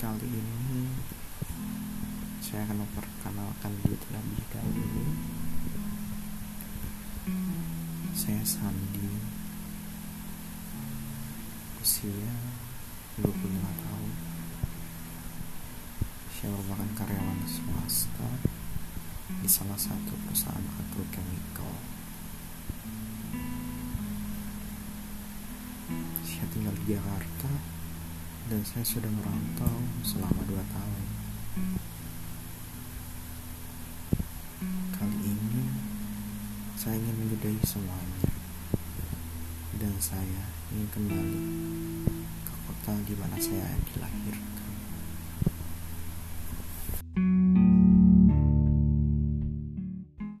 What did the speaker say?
Kali ini saya akan memperkenalkan diri terlebih dahulu. Saya Sandi, usia 25 tahun. Saya merupakan karyawan swasta di salah satu perusahaan agrochemical. Saya tinggal di Jakarta dan saya sudah merantau selama dua tahun. Kali ini saya ingin menyudahi semuanya dan saya ingin kembali ke kota di mana saya dilahirkan.